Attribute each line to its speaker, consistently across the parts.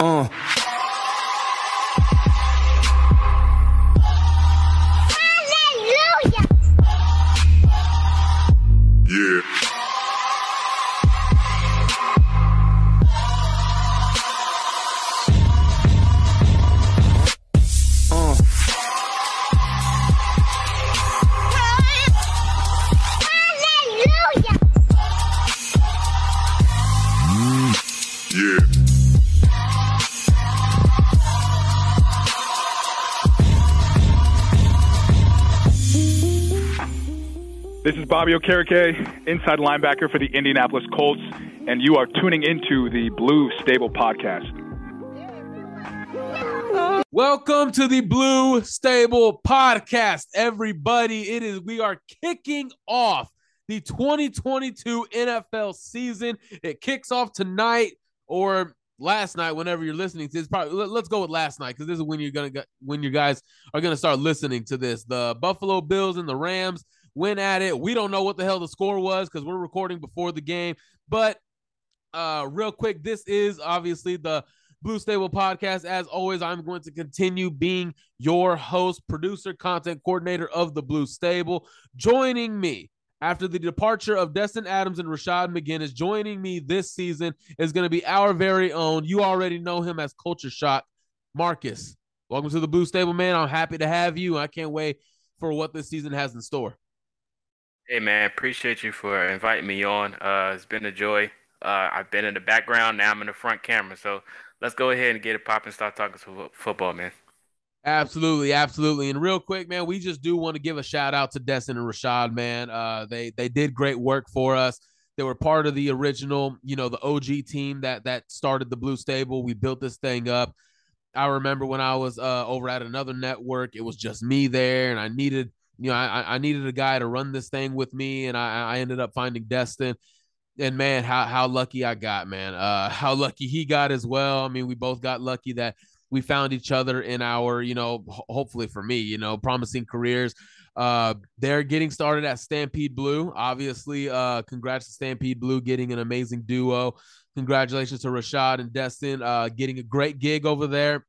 Speaker 1: Uh.
Speaker 2: Yeah.
Speaker 3: This is Bobby Okereke, inside linebacker for the Indianapolis Colts, and you are tuning into the Blue Stable Podcast.
Speaker 4: Welcome to the Blue Stable Podcast, everybody. It is we are kicking off the 2022 NFL season. It kicks off tonight or last night, whenever you're listening to this. Probably let- let's go with last night because this is when you're gonna when you guys are gonna start listening to this. The Buffalo Bills and the Rams went at it. We don't know what the hell the score was because we're recording before the game, but uh real quick this is obviously the blue stable podcast. As always i'm going to continue being your host producer content coordinator of the blue stable. Joining me after the departure of destin adams and rashad mcginnis joining me this season is going to be our very own you already know him as culture shock marcus. Welcome to the blue stable man. I'm happy to have you. I can't wait for what this season has in store
Speaker 5: Hey man, appreciate you for inviting me on. Uh, it's been a joy. Uh, I've been in the background, now I'm in the front camera. So let's go ahead and get it popping. Start talking some football, man.
Speaker 4: Absolutely, absolutely. And real quick, man, we just do want to give a shout out to Destin and Rashad, man. Uh, they they did great work for us. They were part of the original, you know, the OG team that that started the Blue Stable. We built this thing up. I remember when I was uh, over at another network, it was just me there, and I needed, you know, I, I needed a guy to run this thing with me, and I, I ended up finding Destin. And man, how how lucky I got, man. Uh, how lucky he got as well. I mean, we both got lucky that we found each other in our, you know, ho- hopefully for me, you know, promising careers. Uh, they're getting started at Stampede Blue. Obviously, uh, congrats to Stampede Blue getting an amazing duo. Congratulations to Rashad and Destin uh, getting a great gig over there.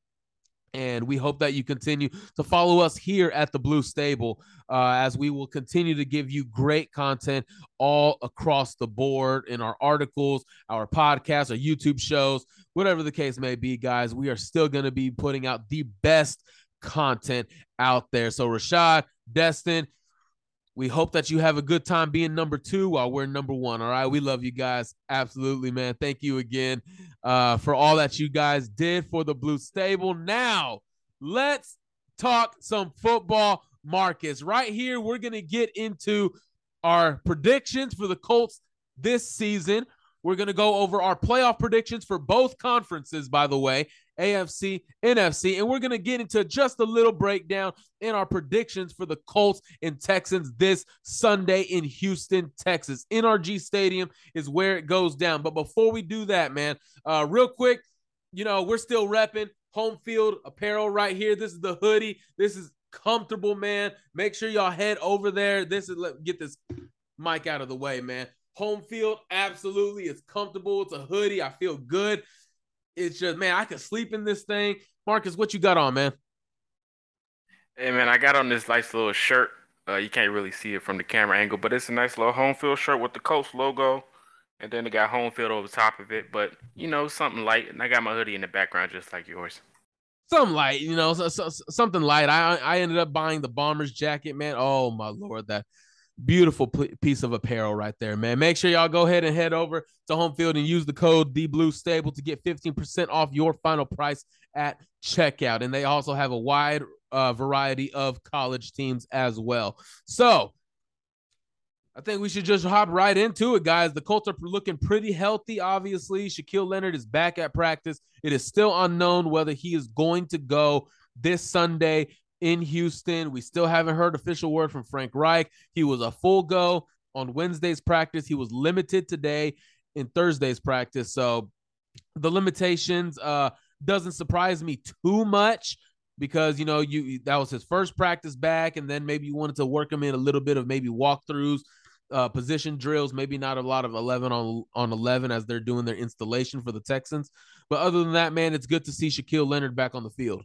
Speaker 4: And we hope that you continue to follow us here at the Blue Stable uh, as we will continue to give you great content all across the board in our articles, our podcasts, our YouTube shows, whatever the case may be, guys. We are still going to be putting out the best content out there. So, Rashad, Destin, we hope that you have a good time being number two while we're number one. All right. We love you guys. Absolutely, man. Thank you again uh, for all that you guys did for the Blue Stable. Now, let's talk some football, Marcus. Right here, we're going to get into our predictions for the Colts this season. We're going to go over our playoff predictions for both conferences, by the way, AFC, NFC, and we're going to get into just a little breakdown in our predictions for the Colts and Texans this Sunday in Houston, Texas. NRG Stadium is where it goes down. But before we do that, man, uh, real quick, you know, we're still repping home field apparel right here. This is the hoodie. This is comfortable, man. Make sure y'all head over there. This is let get this mic out of the way, man. Home field, absolutely. It's comfortable. It's a hoodie. I feel good. It's just, man, I could sleep in this thing. Marcus, what you got on, man?
Speaker 5: Hey man, I got on this nice little shirt. Uh, you can't really see it from the camera angle, but it's a nice little home field shirt with the Colts logo, and then it got home field over top of it. But you know, something light, and I got my hoodie in the background just like yours.
Speaker 4: Some light, you know, so, so, something light. I I ended up buying the bomber's jacket, man. Oh my lord, that beautiful p- piece of apparel right there, man. Make sure y'all go ahead and head over to home field and use the code D Blue Stable to get 15% off your final price at checkout. And they also have a wide uh, variety of college teams as well. So I think we should just hop right into it, guys. The Colts are looking pretty healthy, obviously. Shaquille Leonard is back at practice. It is still unknown whether he is going to go this Sunday in Houston. We still haven't heard official word from Frank Reich. He was a full go on Wednesday's practice. He was limited today in Thursday's practice. So the limitations uh doesn't surprise me too much because you know you that was his first practice back and then maybe you wanted to work him in a little bit of maybe walkthroughs uh, position drills, maybe not a lot of 11 on, on 11 as they're doing their installation for the Texans. But other than that, man, it's good to see Shaquille Leonard back on the field.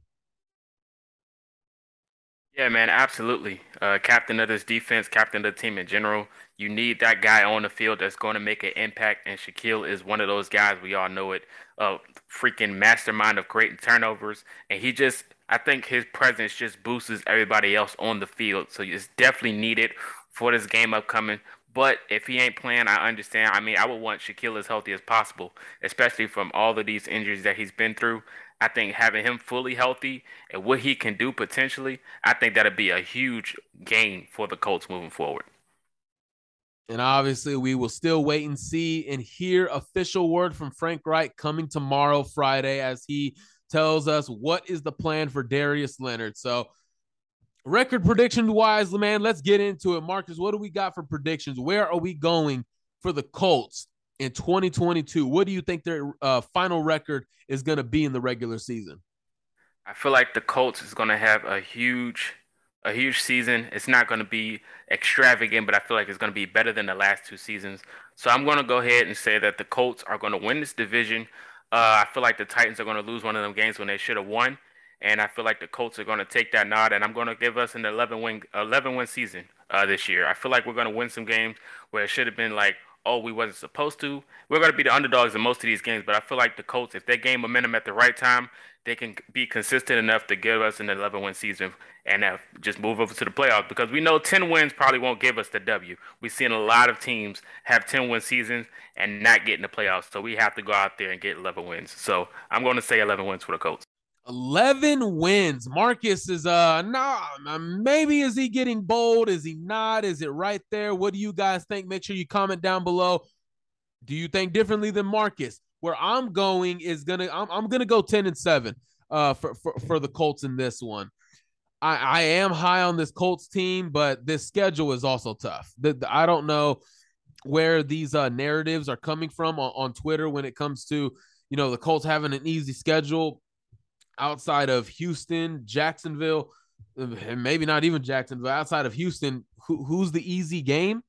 Speaker 5: Yeah, man, absolutely. Uh, captain of this defense, captain of the team in general. You need that guy on the field that's going to make an impact, and Shaquille is one of those guys. We all know it. A freaking mastermind of creating turnovers, and he just, I think his presence just boosts everybody else on the field. So it's definitely needed for this game upcoming. But if he ain't playing, I understand. I mean, I would want Shaquille as healthy as possible, especially from all of these injuries that he's been through. I think having him fully healthy and what he can do potentially, I think that'd be a huge gain for the Colts moving forward.
Speaker 4: And obviously, we will still wait and see and hear official word from Frank Reich coming tomorrow, Friday, as he tells us what is the plan for Darius Leonard. So Record prediction wise, man, let's get into it. Marcus, what do we got for predictions? Where are we going for the Colts in 2022? What do you think their uh, final record is going to be in the regular season?
Speaker 5: I feel like the Colts is going to have a huge, a huge season. It's not going to be extravagant, but I feel like it's going to be better than the last two seasons. So I'm going to go ahead and say that the Colts are going to win this division. Uh, I feel like the Titans are going to lose one of them games when they should have won and I feel like the Colts are going to take that nod, and I'm going to give us an 11 win 11 win season uh, this year. I feel like we're going to win some games where it should have been like, oh, we wasn't supposed to. We're going to be the underdogs in most of these games, but I feel like the Colts, if they gain momentum at the right time, they can be consistent enough to give us an 11 win season and just move over to the playoffs because we know 10 wins probably won't give us the W. We've seen a lot of teams have 10 win seasons and not get in the playoffs, so we have to go out there and get 11 wins. So I'm going to say 11 wins for the Colts.
Speaker 4: 11 wins. Marcus is uh nah, maybe is he getting bold? Is he not? Is it right there? What do you guys think? Make sure you comment down below. Do you think differently than Marcus? Where I'm going is gonna I'm, I'm gonna go 10 and 7 uh for, for, for the Colts in this one. I, I am high on this Colts team, but this schedule is also tough. The, the, I don't know where these uh, narratives are coming from on, on Twitter when it comes to you know the Colts having an easy schedule outside of Houston, Jacksonville, and maybe not even Jacksonville, outside of Houston, who, who's the easy game?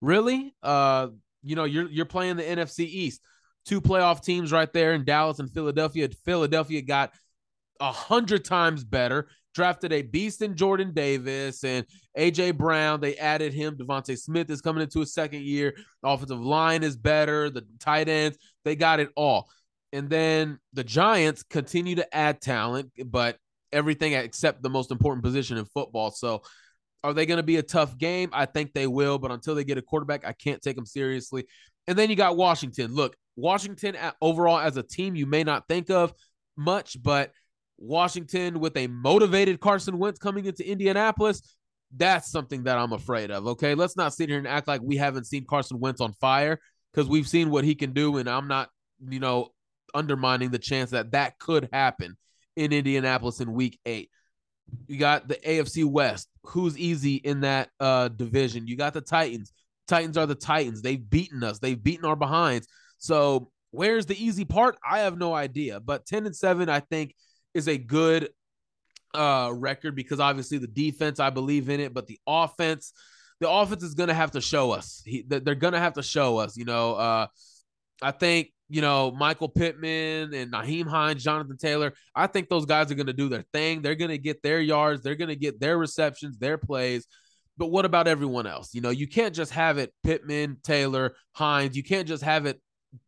Speaker 4: Really? Uh, you know, you're you're playing the NFC East. Two playoff teams right there in Dallas and Philadelphia. Philadelphia got a hundred times better. Drafted a beast in Jordan Davis and AJ Brown. They added him. DeVonta Smith is coming into his second year. The offensive line is better. The tight ends, they got it all. And then the Giants continue to add talent, but everything except the most important position in football. So are they going to be a tough game? I think they will, but until they get a quarterback, I can't take them seriously. And then you got Washington. Look, Washington overall as a team, you may not think of much, but Washington with a motivated Carson Wentz coming into Indianapolis, that's something that I'm afraid of. Okay. Let's not sit here and act like we haven't seen Carson Wentz on fire because we've seen what he can do. And I'm not, you know, undermining the chance that that could happen in Indianapolis in week eight. You got the AFC West. Who's easy in that uh, division? You got the Titans. Titans are the Titans. They've beaten us. They've beaten our behinds. So where's the easy part? I have no idea. But 10 and 7, I think, is a good uh, record because obviously the defense, I believe in it, but the offense, the offense is going to have to show us. He, they're going to have to show us. You know, uh, I think you know, Michael Pittman and Nyheim Hines, Jonathan Taylor. I think those guys are going to do their thing. They're going to get their yards, they're going to get their receptions, their plays. But what about everyone else? You know, you can't just have it Pittman, Taylor, Hines. You can't just have it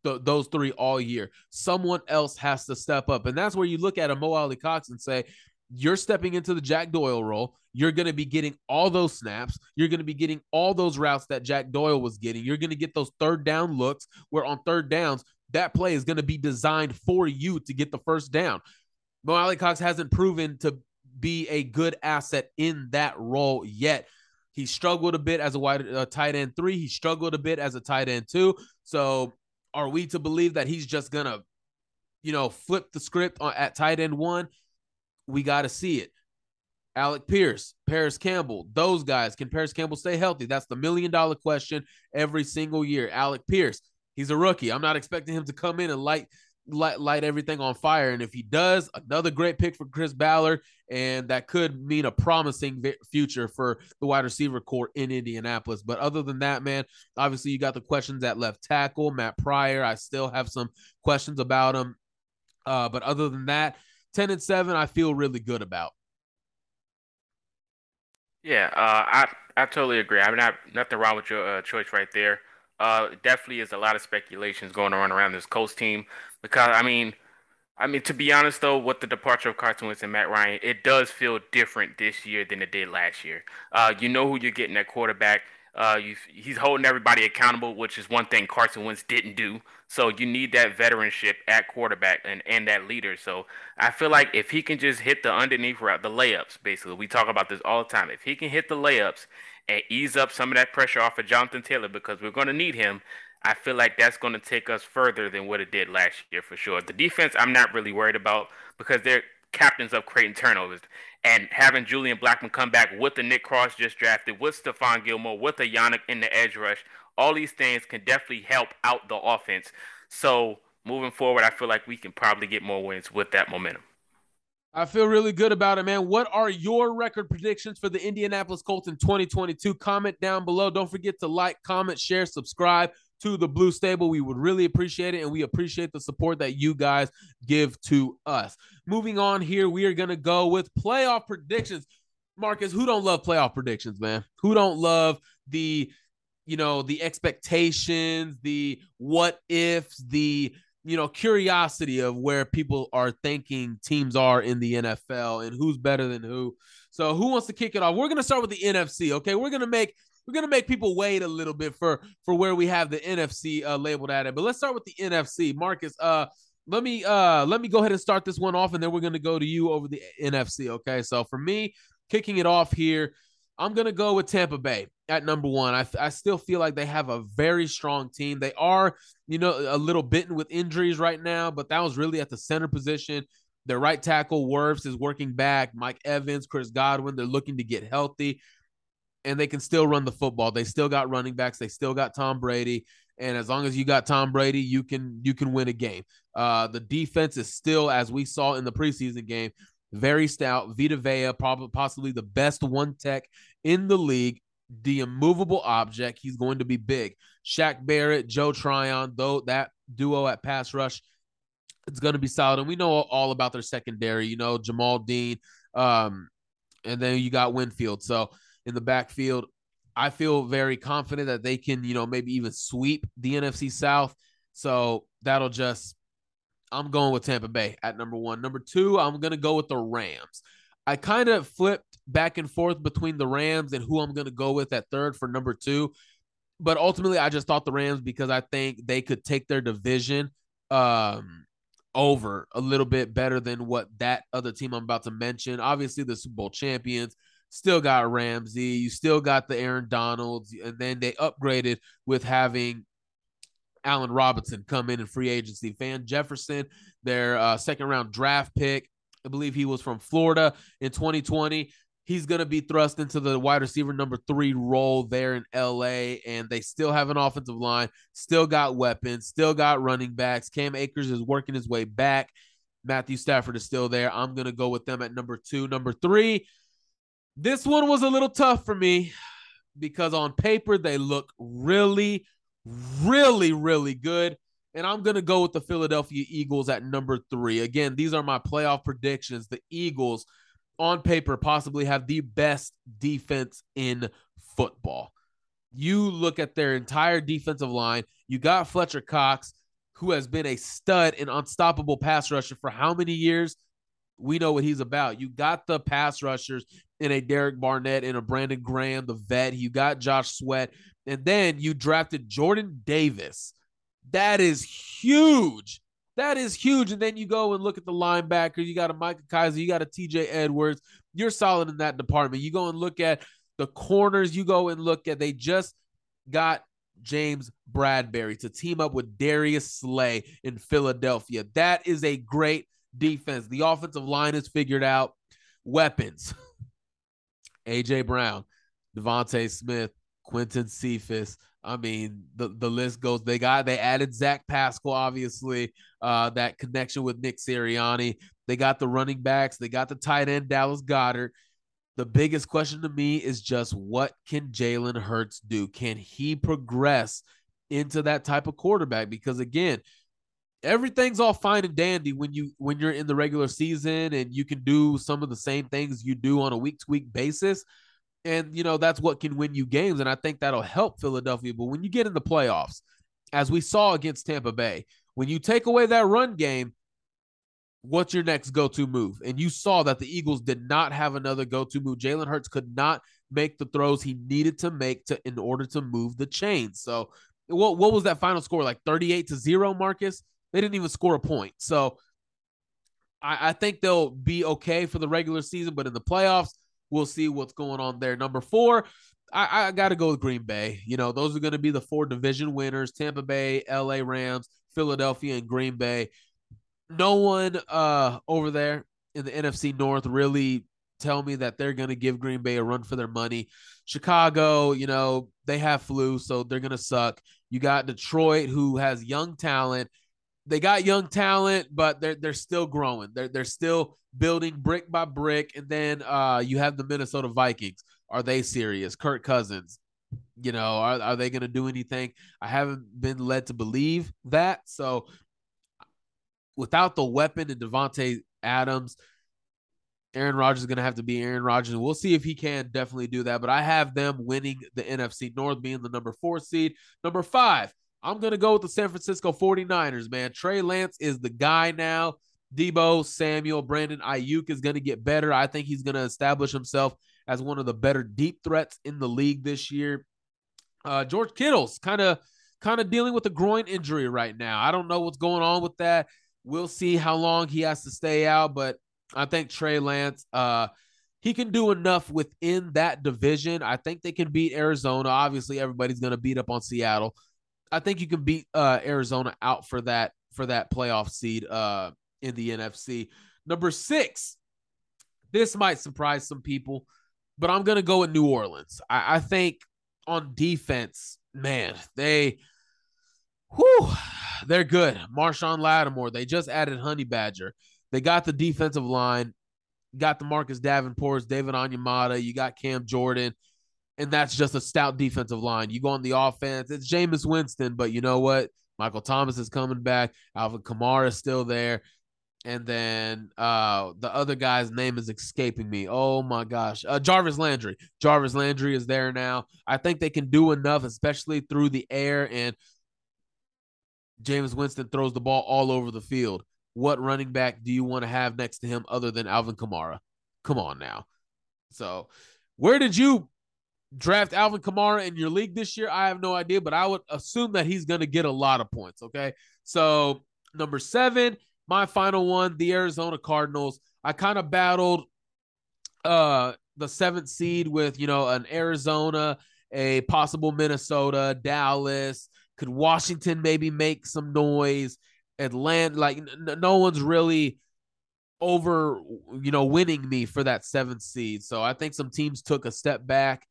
Speaker 4: th- those three all year. Someone else has to step up. And that's where you look at a Mo Alie-Cox and say, you're stepping into the Jack Doyle role. You're going to be getting all those snaps. You're going to be getting all those routes that Jack Doyle was getting. You're going to get those third down looks where on third downs, that play is going to be designed for you to get the first down. Mo Alie-Cox hasn't proven to be a good asset in that role yet. He struggled a bit as a wide tight end three. He struggled a bit as a tight end two. So, are we to believe that he's just gonna, you know, flip the script on, at tight end one? We got to see it. Alec Pierce, Parris Campbell, those guys. Can Parris Campbell stay healthy? That's the million dollar question every single year. Alec Pierce, he's a rookie. I'm not expecting him to come in and light light, light everything on fire. And if he does, another great pick for Chris Ballard, and that could mean a promising future for the wide receiver corps in Indianapolis. But other than that, man, obviously you got the questions at left tackle, Matt Pryor. I still have some questions about him. Uh, but other than that, 10 and 7, I feel really good about.
Speaker 5: Yeah, uh, I I totally agree. I mean, I, nothing wrong with your uh, choice right there. Uh, definitely is a lot of speculations going on around this Colts team because I mean, I mean to be honest though, with the departure of Carson Wentz and Matt Ryan, it does feel different this year than it did last year. Uh, you know who you're getting at quarterback. Uh, he's holding everybody accountable, which is one thing Carson Wentz didn't do. So you need that veteranship at quarterback and, and that leader. So I feel like if he can just hit the underneath route, the layups, basically, we talk about this all the time. If he can hit the layups and ease up some of that pressure off of Jonathan Taylor because we're going to need him. I feel like that's going to take us further than what it did last year for sure. The defense, I'm not really worried about because they're captains of creating turnovers. And having Julian Blackmon come back with the Nick Cross just drafted, with Stephon Gilmore, with the Yannick in the edge rush, all these things can definitely help out the offense. So moving forward, I feel like we can probably get more wins with that momentum.
Speaker 4: I feel really good about it, man. What are your record predictions for the Indianapolis Colts in 2022? Comment down below. Don't forget to like, comment, share, subscribe to the Blue Stable. We would really appreciate it, and we appreciate the support that you guys give to us. Moving on here, we are going to go with playoff predictions. Marcus, who don't love playoff predictions, man? Who don't love the, you know, the expectations, the what ifs, the you know, curiosity of where people are thinking teams are in the NFL and who's better than who. So who wants to kick it off? We're gonna start with the NFC. Okay, we're gonna make we're gonna make people wait a little bit for for where we have the NFC uh, labeled at it. But let's start with the NFC. Marcus, uh, let me uh let me go ahead and start this one off, and then we're gonna go to you over the NFC. Okay, so for me, kicking it off here, I'm gonna go with Tampa Bay at number one. I, I still feel like they have a very strong team. They are, you know, a little bitten with injuries right now, but that was really at the center position. Their right tackle Wirfs is working back. Mike Evans, Chris Godwin, they're looking to get healthy, and they can still run the football. They still got running backs. They still got Tom Brady. And as long as you got Tom Brady, you can you can win a game. Uh, the defense is still, as we saw in the preseason game, very stout. Vita Vea, probably possibly the best one tech in the league. The immovable object. He's going to be big. Shaq Barrett, Joe Tryon, though that duo at pass rush, it's going to be solid. And we know all about their secondary. You know Jamel Dean, um, and then you got Winfield. So in the backfield, I feel very confident that they can, you know, maybe even sweep the NFC South. So that'll just I'm going with Tampa Bay at number one. Number two, I'm going to go with the Rams. I kind of flipped back and forth between the Rams and who I'm going to go with at third for number two. But ultimately, I just thought the Rams because I think they could take their division um, over a little bit better than what that other team I'm about to mention. Obviously, the Super Bowl champions still got Ramsey. You still got the Aaron Donalds. And then they upgraded with having Allen Robinson come in in free agency. Van Jefferson, their uh, second round draft pick. I believe he was from Florida in 2020. He's going to be thrust into the wide receiver number three role there in LA. And they still have an offensive line, still got weapons, still got running backs. Cam Akers is working his way back. Matthew Stafford is still there. I'm going to go with them at number two. Number three, this one was a little tough for me because on paper they look really, really, really good. And I'm going to go with the Philadelphia Eagles at number three. Again, these are my playoff predictions. The Eagles, on paper, possibly have the best defense in football. You look at their entire defensive line, you got Fletcher Cox, who has been a stud and unstoppable pass rusher for how many years? We know what he's about. You got the pass rushers in a Derek Barnett and a Brandon Graham, the vet. You got Josh Sweat. And then you drafted Jordan Davis. That is huge. That is huge. And then you go and look at the linebacker. You got a Micah Kaiser. You got a TJ Edwards. You're solid in that department. You go and look at The corners you go and look at, they just got James Bradberry to team up with Darius Slay in Philadelphia. That is a great defense. The offensive line is figured out. Weapons. AJ Brown, DeVonta Smith, Quintez Cephus. I mean, the, the list goes. They got they added Zach Pascal, obviously, uh, that connection with Nick Sirianni. They got the running backs, they got the tight end, Dallas Goedert. The biggest question to me is just what can Jalen Hurts do? Can he progress into that type of quarterback? Because again, everything's all fine and dandy when you when you're in the regular season and you can do some of the same things you do on a week to week basis and, you know, that's what can win you games. And I think that'll help Philadelphia. But when you get in the playoffs, as we saw against Tampa Bay, when you take away that run game, what's your next go to move? And you saw that the Eagles did not have another go to move. Jalen Hurts could not make the throws he needed to make to in order to move the chain. So, what, what was that final score? Like 38 to 0, Marcus? They didn't even score a point. So, I, I think they'll be okay for the regular season, but in the playoffs, We'll see what's going on there. Number four, I, I got to go with Green Bay. You know, those are going to be the four division winners Tampa Bay, LA Rams, Philadelphia, and Green Bay. No one uh, over there in the NFC North really tell me that they're going to give Green Bay a run for their money. Chicago, you know, they have flu, so they're going to suck. You got Detroit, who has young talent they got young talent, but they're they're still growing. They're they're still building brick by brick. And then uh, you have the Minnesota Vikings. Are they serious? Kirk Cousins, you know, are, are they going to do anything? I haven't been led to believe that. So without the weapon and Davante Adams, Aaron Rodgers is going to have to be Aaron Rodgers. We'll see if he can definitely do that. But I have them winning the NFC North, being the number four seed. Number five, I'm going to go with the San Francisco 49ers, man. Trey Lance is the guy now. Deebo, Samuel, Brandon Aiyuk is going to get better. I think he's going to establish himself as one of the better deep threats in the league this year. Uh, George Kittle's kind of kind of dealing with a groin injury right now. I don't know what's going on with that. We'll see how long he has to stay out, but I think Trey Lance, uh, he can do enough within that division. I think they can beat Arizona. Obviously, everybody's going to beat up on Seattle. I think you can beat uh, Arizona out for that for that playoff seed uh, in the NFC. Number six, this might surprise some people, but I'm gonna go with New Orleans. I, I think on defense, man, they, whew, they're good. Marshon Lattimore, they just added Honey Badger. They got the defensive line, got the Marcus Davenports, David Onyemata, you got Cam Jordan and that's just a stout defensive line. You go on the offense, it's Jameis Winston, but you know what? Michael Thomas is coming back. Alvin Kamara is still there. And then uh, the other guy's name is escaping me. Oh my gosh. Uh, Jarvis Landry. Jarvis Landry is there now. I think they can do enough, especially through the air. And Jameis Winston throws the ball all over the field. What running back do you want to have next to him other than Alvin Kamara? Come on now. So, where did you draft Alvin Kamara in your league this year, I have no idea, but I would assume that he's going to get a lot of points. Okay. So, number seven, my final one, the Arizona Cardinals. I kind of battled uh the seventh seed with, you know, an Arizona, a possible Minnesota, Dallas. Could Washington maybe make some noise? Atlanta, like n- no one's really over, you know, winning me for that seventh seed. So I think some teams took a step back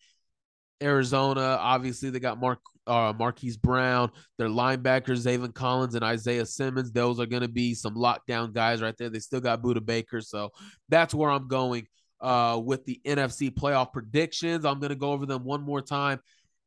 Speaker 4: Arizona, obviously, they got Mark uh, Marquise Brown, their linebackers, Zaven Collins and Isaiah Simmons. Those are going to be some lockdown guys right there. They still got Budda Baker. So that's where I'm going uh, with the NFC playoff predictions. I'm going to go over them one more time.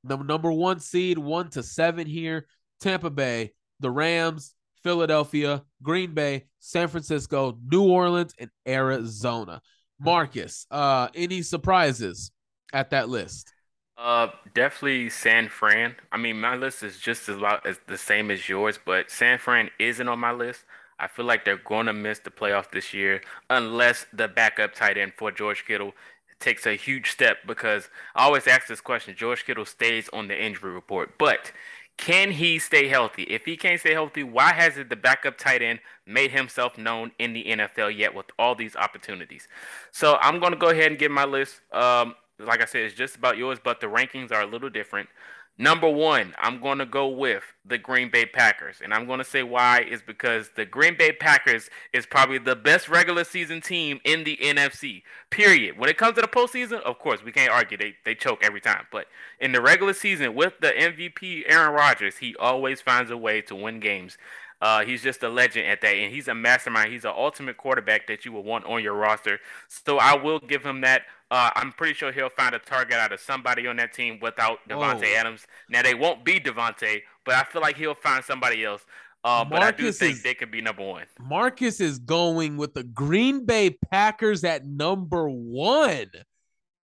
Speaker 4: The number one seed, one to seven here Tampa Bay, the Rams, Philadelphia, Green Bay, San Francisco, New Orleans, and Arizona. Marcus, uh, any surprises at that list?
Speaker 5: Uh, definitely San Fran. I mean, my list is just as lot as the same as yours, but San Fran isn't on my list. I feel like they're going to miss the playoffs this year unless the backup tight end for George Kittle takes a huge step. Because I always ask this question: George Kittle stays on the injury report, but can he stay healthy? If he can't stay healthy, why hasn't the backup tight end made himself known in the NFL yet with all these opportunities? So I'm going to go ahead and give my list. Um, like I said, it's just about yours, but the rankings are a little different. Number one, I'm going to go with the Green Bay Packers. And I'm going to say why is because the Green Bay Packers is probably the best regular season team in the NFC, period. When it comes to the postseason, of course, we can't argue. They, they choke every time. But in the regular season, with the MVP Aaron Rodgers, he always finds a way to win games. Uh, he's just a legend at that, and he's a mastermind. He's an ultimate quarterback that you will want on your roster. So I will give him that. Uh, I'm pretty sure he'll find a target out of somebody on that team without Davante oh. Adams. Now they won't be Davante, but I feel like he'll find somebody else. Uh, but I do think is, they could be number one.
Speaker 4: Marcus is going with the Green Bay Packers at number one.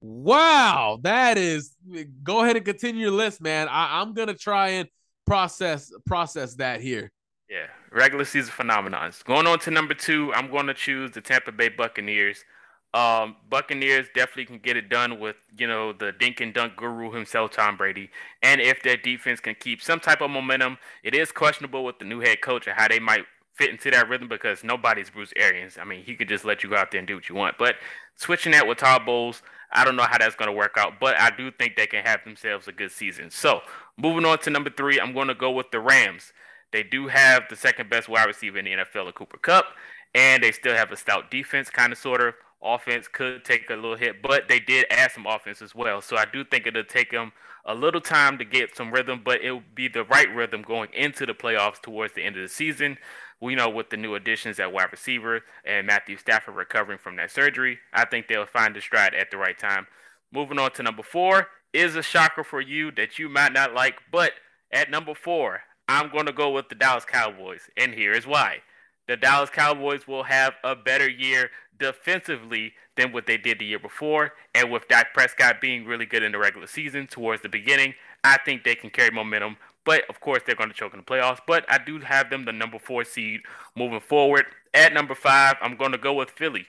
Speaker 4: Wow, that is. Go ahead and continue your list, man. I, I'm gonna try and process process that here.
Speaker 5: Yeah, regular season phenomenons. Going on to number two, I'm going to choose the Tampa Bay Buccaneers. Um, Buccaneers definitely can get it done with you know the dink and dunk guru himself, Tom Brady, and if their defense can keep some type of momentum, it is questionable with the new head coach and how they might fit into that rhythm because nobody's Bruce Arians. I mean, he could just let you go out there and do what you want. But switching that with Todd Bowles, I don't know how that's going to work out, but I do think they can have themselves a good season. So moving on to number three, I'm going to go with the Rams. They do have the second best wide receiver in the NFL, Cooper Kupp, and they still have a stout defense, kind of, sort of. Offense could take a little hit, but they did add some offense as well. So I do think it'll take them a little time to get some rhythm, but it'll be the right rhythm going into the playoffs towards the end of the season. We know with the new additions at wide receiver and Matthew Stafford recovering from that surgery, I think they'll find the stride at the right time. Moving on to number four is a shocker for you that you might not like, but at number four, I'm going to go with the Dallas Cowboys, and here is why. The Dallas Cowboys will have a better year defensively than what they did the year before, and with Dak Prescott being really good in the regular season towards the beginning, I think they can carry momentum. But of course, they're going to choke in the playoffs. But I do have them the number four seed moving forward. At number five, I'm going to go with Philly.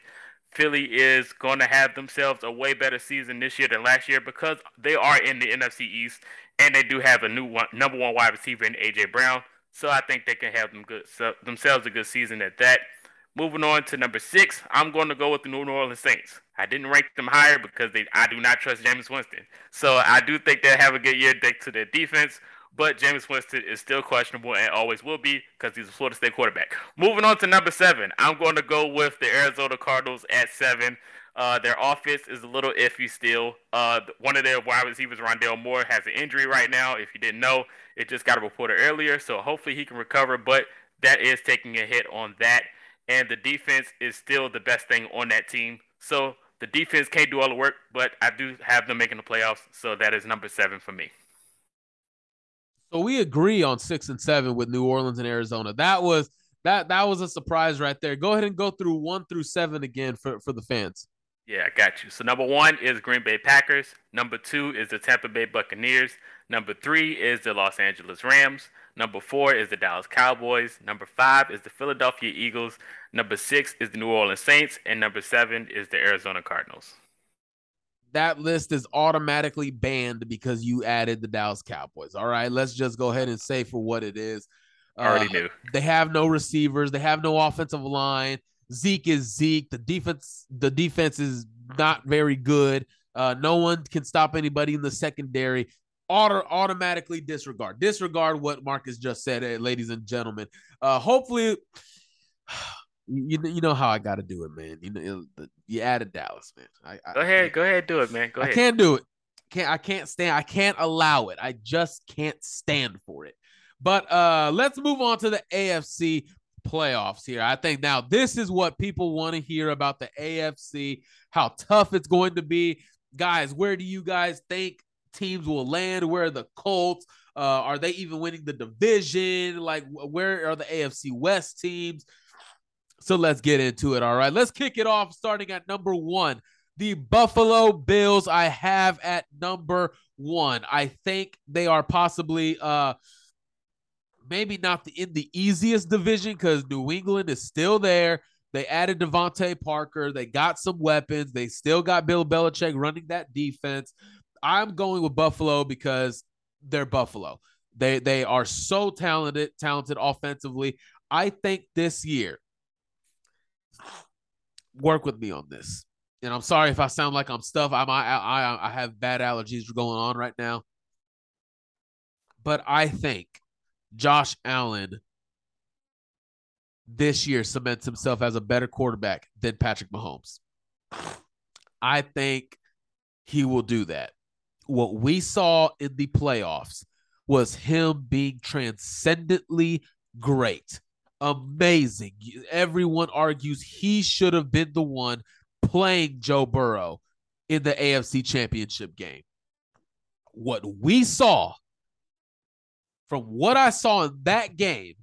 Speaker 5: Philly is going to have themselves a way better season this year than last year because they are in the NFC East and they do have a new one, number one wide receiver in AJ Brown. So I think they can have them good so, themselves a good season at that. Moving on to number six, I'm going to go with the New Orleans Saints. I didn't rank them higher because they I do not trust Jameis Winston. So I do think they'll have a good year thanks to their defense. But Jameis Winston is still questionable and always will be because he's a Florida State quarterback. Moving on to number seven, I'm going to go with the Arizona Cardinals at seven. Uh, their offense is a little iffy still. Uh, one of their wide receivers, Rondale Moore, has an injury right now. If you didn't know, it just got reported earlier. So hopefully he can recover, but that is taking a hit on that. And the defense is still the best thing on that team. So the defense can't do all the work, but I do have them making the playoffs. So that is number seven for me.
Speaker 4: So we agree on six and seven with New Orleans and Arizona. That was that that was a surprise right there. Go ahead and go through one through seven again for, for the fans.
Speaker 5: Yeah, I got you. So number one is Green Bay Packers. Number two is the Tampa Bay Buccaneers. Number three is the Los Angeles Rams. Number four is the Dallas Cowboys. Number five is the Philadelphia Eagles. Number six is the New Orleans Saints. And number seven is the Arizona Cardinals.
Speaker 4: That list is automatically banned because you added the Dallas Cowboys. All right, let's just go ahead and say for what it is.
Speaker 5: I Already uh, knew.
Speaker 4: They have no receivers. They have no offensive line. Zeke is Zeke. The defense, the defense is not very good. Uh, no one can stop anybody in the secondary. Auto, automatically disregard. Disregard what Marcus just said, eh, ladies and gentlemen. Uh, hopefully, you, you know how I got to do it, man. You know, you added Dallas, man. I,
Speaker 5: I, go ahead, go ahead, do it, man. Go ahead.
Speaker 4: I can't do it. Can't I can't stand. I can't allow it. I just can't stand for it. But uh, let's move on to the AFC playoffs here. I think now this is what people want to hear about the AFC, how tough it's going to be. Guys, where do you guys think teams will land? Where are the Colts? Uh, are they even winning the division? Like, where are the AFC West teams? So let's get into it. All right, let's kick it off starting at number one. The Buffalo Bills, I have at number one. I think they are possibly uh maybe not the, in the easiest division because New England is still there. They added DeVante Parker. They got some weapons. They still got Bill Belichick running that defense. I'm going with Buffalo because they're Buffalo. They they are so talented, talented offensively. I think this year, work with me on this. and I'm sorry if I sound like I'm stuff. I'm I I I have bad allergies going on right now. But I think Josh Allen this year cements himself as a better quarterback than Patrick Mahomes. I think he will do that. What we saw in the playoffs was him being transcendently great, amazing. Everyone argues he should have been the one playing Joe Burrow in the AFC Championship game. What we saw from what I saw in that game,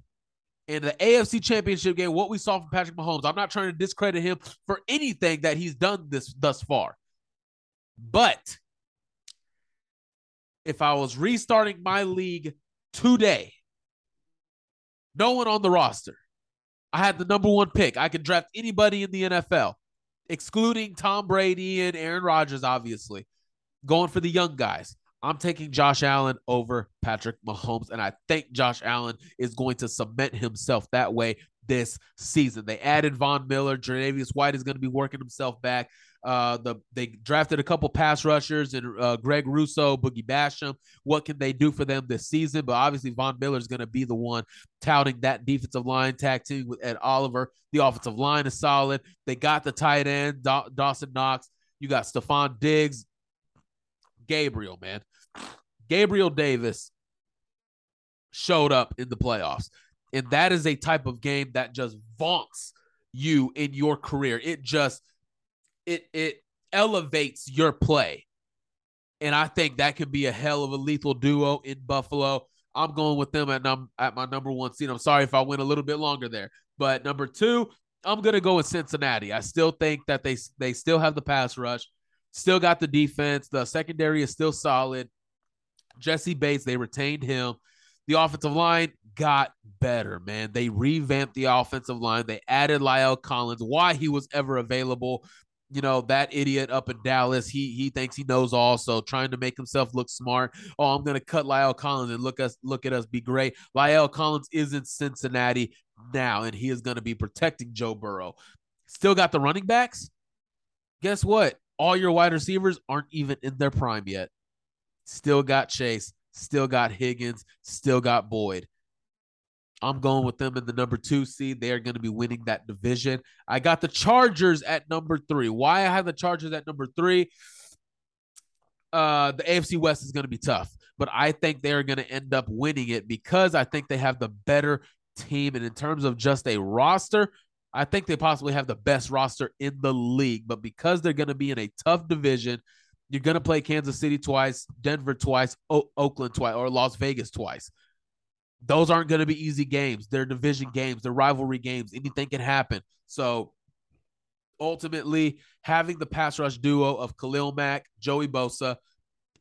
Speaker 4: in the AFC Championship game, what we saw from Patrick Mahomes, I'm not trying to discredit him for anything that he's done this thus far. But if I was restarting my league today, no one on the roster, I had the number one pick. I could draft anybody in the NFL, excluding Tom Brady and Aaron Rodgers, obviously, going for the young guys. I'm taking Josh Allen over Patrick Mahomes, and I think Josh Allen is going to cement himself that way this season. They added Von Miller, Tre'Davious White is going to be working himself back. Uh, the they drafted a couple pass rushers and uh, Greg Rousseau, Boogie Basham. What can they do for them this season? But obviously, Von Miller is going to be the one touting that defensive line tag team with Ed Oliver. The offensive line is solid. They got the tight end Daw- Dawson Knox. You got Stefon Diggs, Gabriel, man. Gabriel Davis showed up in the playoffs. And that is a type of game that just vaunts you in your career. It just it it elevates your play. And I think that could be a hell of a lethal duo in Buffalo. I'm going with them at num at my number one seed. I'm sorry if I went a little bit longer there, but number two, I'm gonna go with Cincinnati. I still think that they they still have the pass rush, still got the defense. The secondary is still solid. Jessie Bates, they retained him. The offensive line got better, man. They revamped the offensive line. They added La'el Collins. Why he was ever available, you know, that idiot up in Dallas, he he thinks he knows all. So trying to make himself look smart. Oh, I'm gonna cut La'el Collins and look us look at us be great. La'el Collins is in Cincinnati now, and he is gonna be protecting Joe Burrow. Still got the running backs. Guess what? All your wide receivers aren't even in their prime yet. Still got Chase, still got Higgins, still got Boyd. I'm going with them in the number two seed. They are going to be winning that division. I got the Chargers at number three. Why I have the Chargers at number three? Uh, the AFC West is going to be tough, but I think they are going to end up winning it because I think they have the better team. And in terms of just a roster, I think they possibly have the best roster in the league. But because they're going to be in a tough division, you're going to play Kansas City twice, Denver twice, o- Oakland twice, or Las Vegas twice. Those aren't going to be easy games. They're division uh-huh. games, they're rivalry games. Anything can happen. So ultimately, having the pass rush duo of Khalil Mack, Joey Bosa,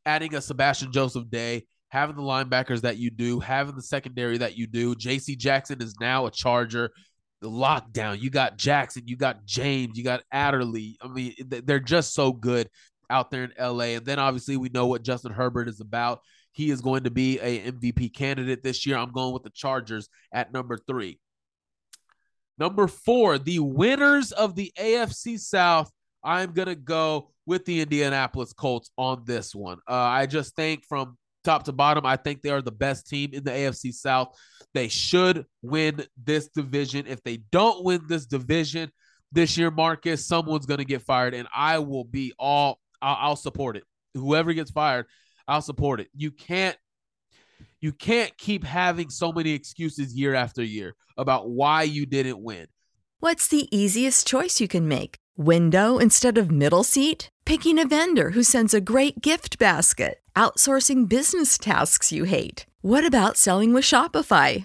Speaker 4: adding a Sebastian Joseph Day, having the linebackers that you do, having the secondary that you do. JC Jackson is now a Charger. The lockdown. You got Jackson, you got James, you got Adderley. I mean, they're just so good out there in LA. And then obviously we know what Justin Herbert is about. He is going to be a MVP candidate this year. I'm going with the Chargers at number three. Number four, the winners of the AFC South. I'm going to go with the Indianapolis Colts on this one. Uh, I just think from top to bottom, I think they are the best team in the AFC South. They should win this division. If they don't win this division this year, Marcus, someone's going to get fired, and I will be all, I'll, I'll support it. Whoever gets fired, I'll support it. You can't you can't keep having so many excuses year after year about why you didn't win.
Speaker 2: What's the easiest choice you can make? Window instead of middle seat? Picking a vendor who sends a great gift basket? Outsourcing business tasks you hate? What about selling with Shopify?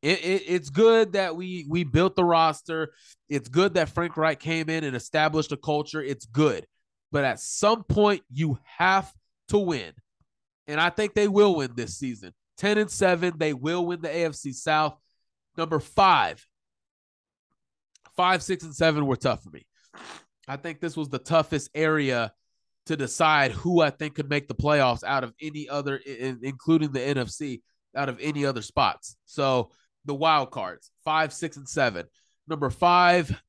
Speaker 4: It, it, it's good that we we built the roster. It's good that Frank Reich came in and established a culture. It's good. But at some point, you have to win. And I think they will win this season. 10 and 7, they will win the AFC South. Number five, five, six, and seven were tough for me. I think this was the toughest area to decide who I think could make the playoffs out of any other, including the NFC, out of any other spots. So the wild cards, five, six, and seven. Number five,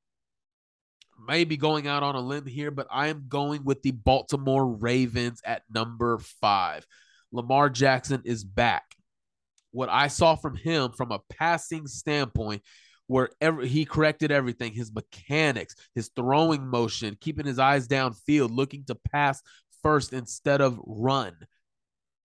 Speaker 4: maybe going out on a limb here, but I am going with the Baltimore Ravens at number five. Lamar Jackson is back. What I saw from him from a passing standpoint, wherever he corrected everything, his mechanics, his throwing motion, keeping his eyes downfield, looking to pass first instead of run.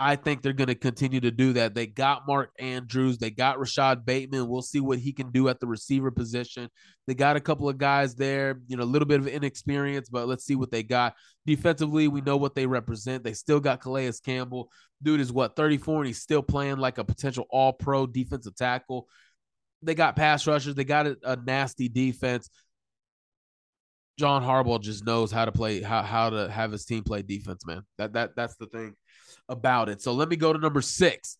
Speaker 4: I think they're going to continue to do that. They got Mark Andrews. They got Rashod Bateman. We'll see what he can do at the receiver position. They got a couple of guys there, you know, a little bit of inexperience, but let's see what they got. Defensively, we know what they represent. They still got Calais Campbell. Dude is what, 34, and he's still playing like a potential all pro defensive tackle. They got pass rushers. They got a, a nasty defense. John Harbaugh just knows how to play, how, how to have his team play defense, man. That that that's the thing about it. So let me go to number six.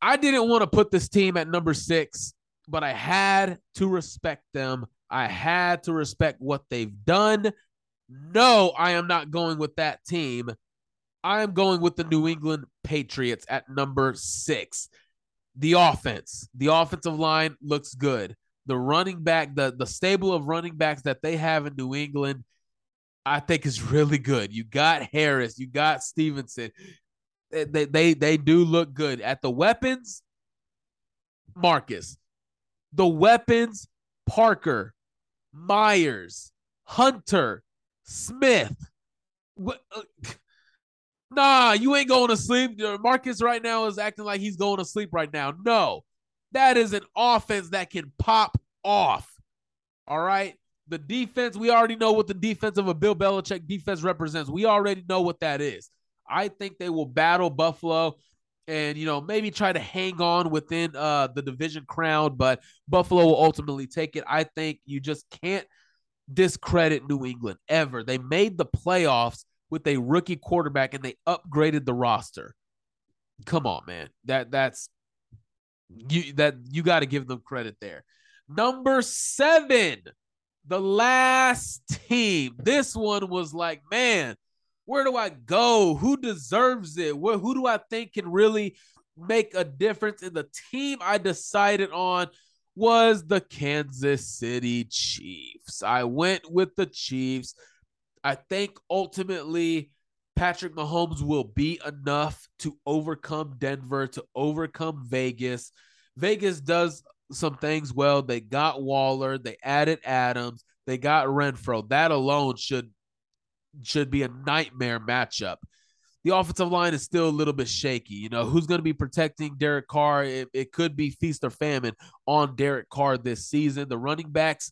Speaker 4: I didn't want to put this team at number six, but I had to respect them. I had to respect what they've done. No, I am not going with that team. I am going with the New England Patriots at number six. The offense, the offensive line looks good. The running back, the, the stable of running backs that they have in New England I think is really good. You got Harris, you got Stevenson. They, they they do look good at the weapons. Marcus, the weapons. Parker, Myers, Hunter, Smith. Uh, nah, you ain't going to sleep. Marcus right now is acting like he's going to sleep right now. No, that is an offense that can pop off. All right. The defense, we already know what the defense of a Bill Belichick defense represents. We already know what that is. I think they will battle Buffalo and you know maybe try to hang on within uh the division crown but buffalo will ultimately take it. I think you just can't discredit new england ever. They made the playoffs with a rookie quarterback and they upgraded the roster. Come on man. That that's you that you got to give them credit there. Number seven the last team. This one was like, man, where do I go? Who deserves it? Where, who do I think can really make a difference? And the team I decided on was the Kansas City Chiefs. I went with the Chiefs. I think ultimately Patrick Mahomes will be enough to overcome Denver, to overcome Vegas. Vegas does some things well. They got Waller, they added Adams, they got Renfrow. That alone should should be a nightmare matchup. The offensive line is still a little bit shaky. You know, who's going to be protecting Derek Carr? It, it, could be feast or famine on Derek Carr this season. The running backs,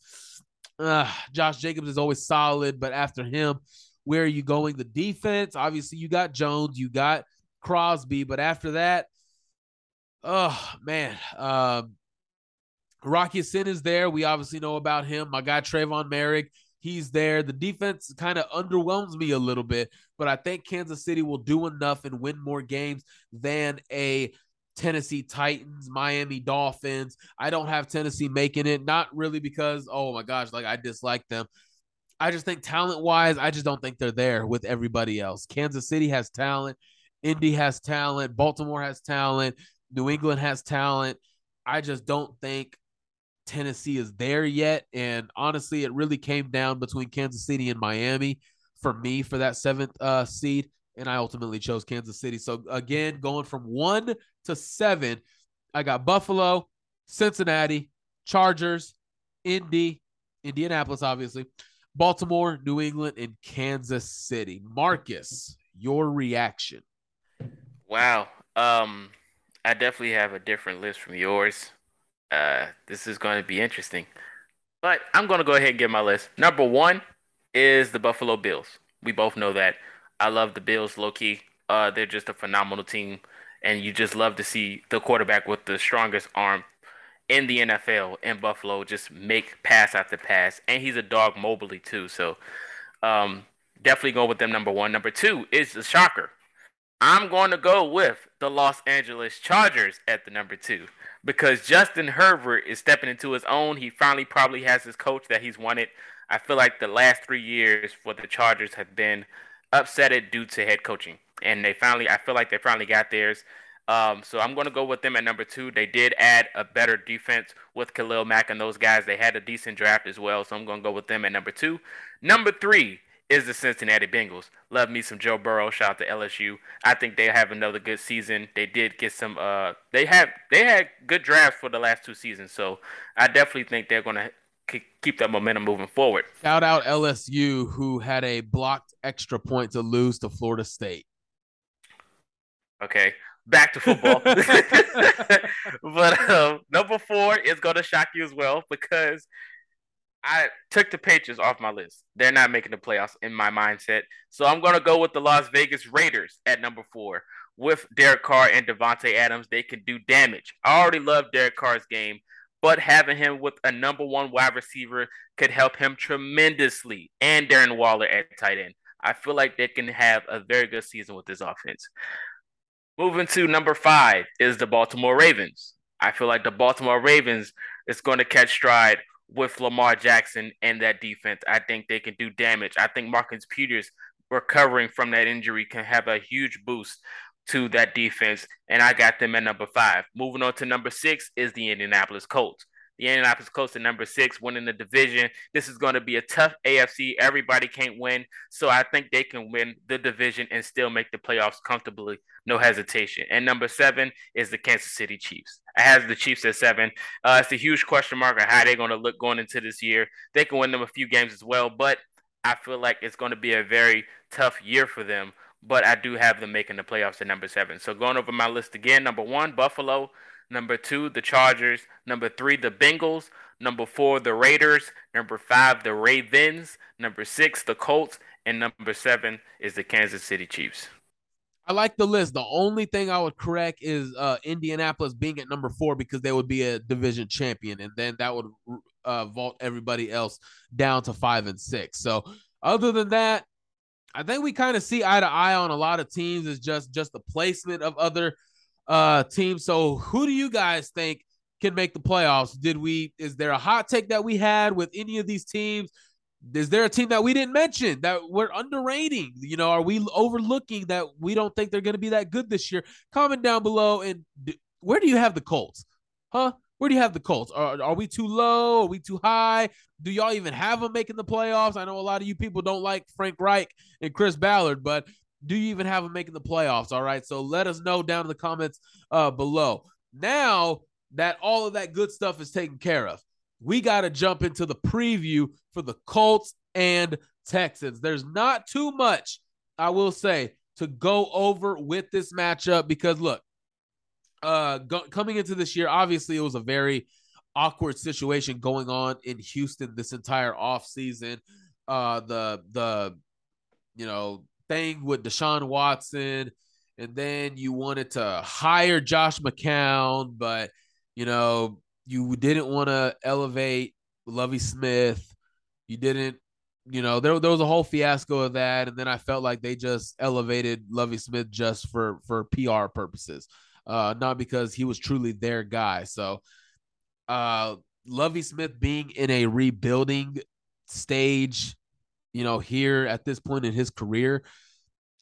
Speaker 4: uh, Josh Jacobs is always solid, but after him, where are you going? The defense, obviously, you got Jones, you got Crosby, but after that, oh man, um, Rock Ya-Sin is there. We obviously know about him. My guy Tre'von Moehrig, he's there. The defense kind of underwhelms me a little bit, but I think Kansas City will do enough and win more games than a Tennessee Titans, Miami Dolphins. I don't have Tennessee making it, not really because, oh my gosh, like I dislike them. I just think talent wise, I just don't think they're there with everybody else. Kansas City has talent, Indy has talent, Baltimore has talent, New England has talent. I just don't think Tennessee is there yet. And honestly, it really came down between Kansas City and Miami for me for that seventh uh, seed. And I ultimately chose Kansas City. So again, going from one to seven, I got Buffalo, Cincinnati, Chargers, Indy, Indianapolis, obviously, Baltimore, New England, and Kansas City. Marcus, your reaction.
Speaker 5: Wow. Um, I definitely have a different list from yours. Uh, this is going to be interesting. But I'm going to go ahead and get my list. Number one is the Buffalo Bills. We both know that. I love the Bills low key. Uh, they're just a phenomenal team. And you just love to see the quarterback with the strongest arm in the NFL in Buffalo just make pass after pass. And he's a dog mobilely too. So um, definitely go with them number one. Number two is the shocker. I'm going to go with the Los Angeles Chargers at the number two because Justin Herbert is stepping into his own. He finally probably has his coach that he's wanted. I feel like the last three years for the Chargers have been upsetted due to head coaching, and they finally, I feel like they finally got theirs. Um, so I'm going to go with them at number two. They did add a better defense with Khalil Mack and those guys. They had a decent draft as well, so I'm going to go with them at number two. Number three is the Cincinnati Bengals. Love me some Joe Burrow. Shout out to LSU. I think they have another good season. They did get some. Uh, they have they had good drafts for the last two seasons, so I definitely think they're gonna keep that momentum moving forward.
Speaker 4: Shout out LSU, who had a blocked extra point to lose to Florida State.
Speaker 5: Okay, back to football. but um, number four is going to shock you as well because I took the Patriots off my list. They're not making the playoffs in my mindset. So I'm going to go with the Las Vegas Raiders at number four. With Derek Carr and Davante Adams, they can do damage. I already love Derek Carr's game, but having him with a number one wide receiver could help him tremendously. And Darren Waller at tight end. I feel like they can have a very good season with this offense. Moving to number five is the Baltimore Ravens. I feel like the Baltimore Ravens is going to catch stride with Lamar Jackson and that defense. I think they can do damage. I think Marcus Peters recovering from that injury can have a huge boost to that defense. And I got them at number five. Moving on to number six is the Indianapolis Colts. The Indianapolis Colts at number six, winning the division. This is going to be a tough AFC. Everybody can't win. So I think they can win the division and still make the playoffs comfortably, no hesitation. And number seven is the Kansas City Chiefs. I have the Chiefs at seven. Uh, it's a huge question mark on how they're going to look going into this year. They can win them a few games as well, but I feel like it's going to be a very tough year for them. But I do have them making the playoffs at number seven. So going over my list again, number one, Buffalo. Number two, the Chargers. Number three, the Bengals. Number four, the Raiders. Number five, the Ravens. Number six, the Colts. And number seven is the Kansas City Chiefs.
Speaker 4: I like the list. The only thing I would correct is uh, Indianapolis being at number four because they would be a division champion, and then that would uh, vault everybody else down to five and six. So, other than that, I think we kind of see eye to eye on a lot of teams. Is just just the placement of other uh team. So who do you guys think can make the playoffs? Did we is there a hot take that we had with any of these teams? Is there a team that we didn't mention that we're underrating? You know, are we overlooking that we don't think they're going to be that good this year? Comment down below and where do you have the Colts? Huh? Where do you have the Colts? Are, are we too low? Are we too high? Do y'all even have them making the playoffs? I know a lot of you people don't like Frank Reich and Chris Ballard, but do you even have them making the playoffs? All right. So let us know down in the comments uh, below. Now that all of that good stuff is taken care of, we got to jump into the preview for the Colts and Texans. There's not too much, I will say, to go over with this matchup because look, uh, go- coming into this year, obviously it was a very awkward situation going on in Houston this entire offseason. Uh, the the you know thing with Deshaun Watson, and then you wanted to hire Josh McCown, but you know you didn't want to elevate Lovie Smith. You didn't, you know, there, there was a whole fiasco of that, and then I felt like they just elevated Lovie Smith just for for PR purposes, uh, not because he was truly their guy. So, uh, Lovie Smith being in a rebuilding stage you know, here at this point in his career.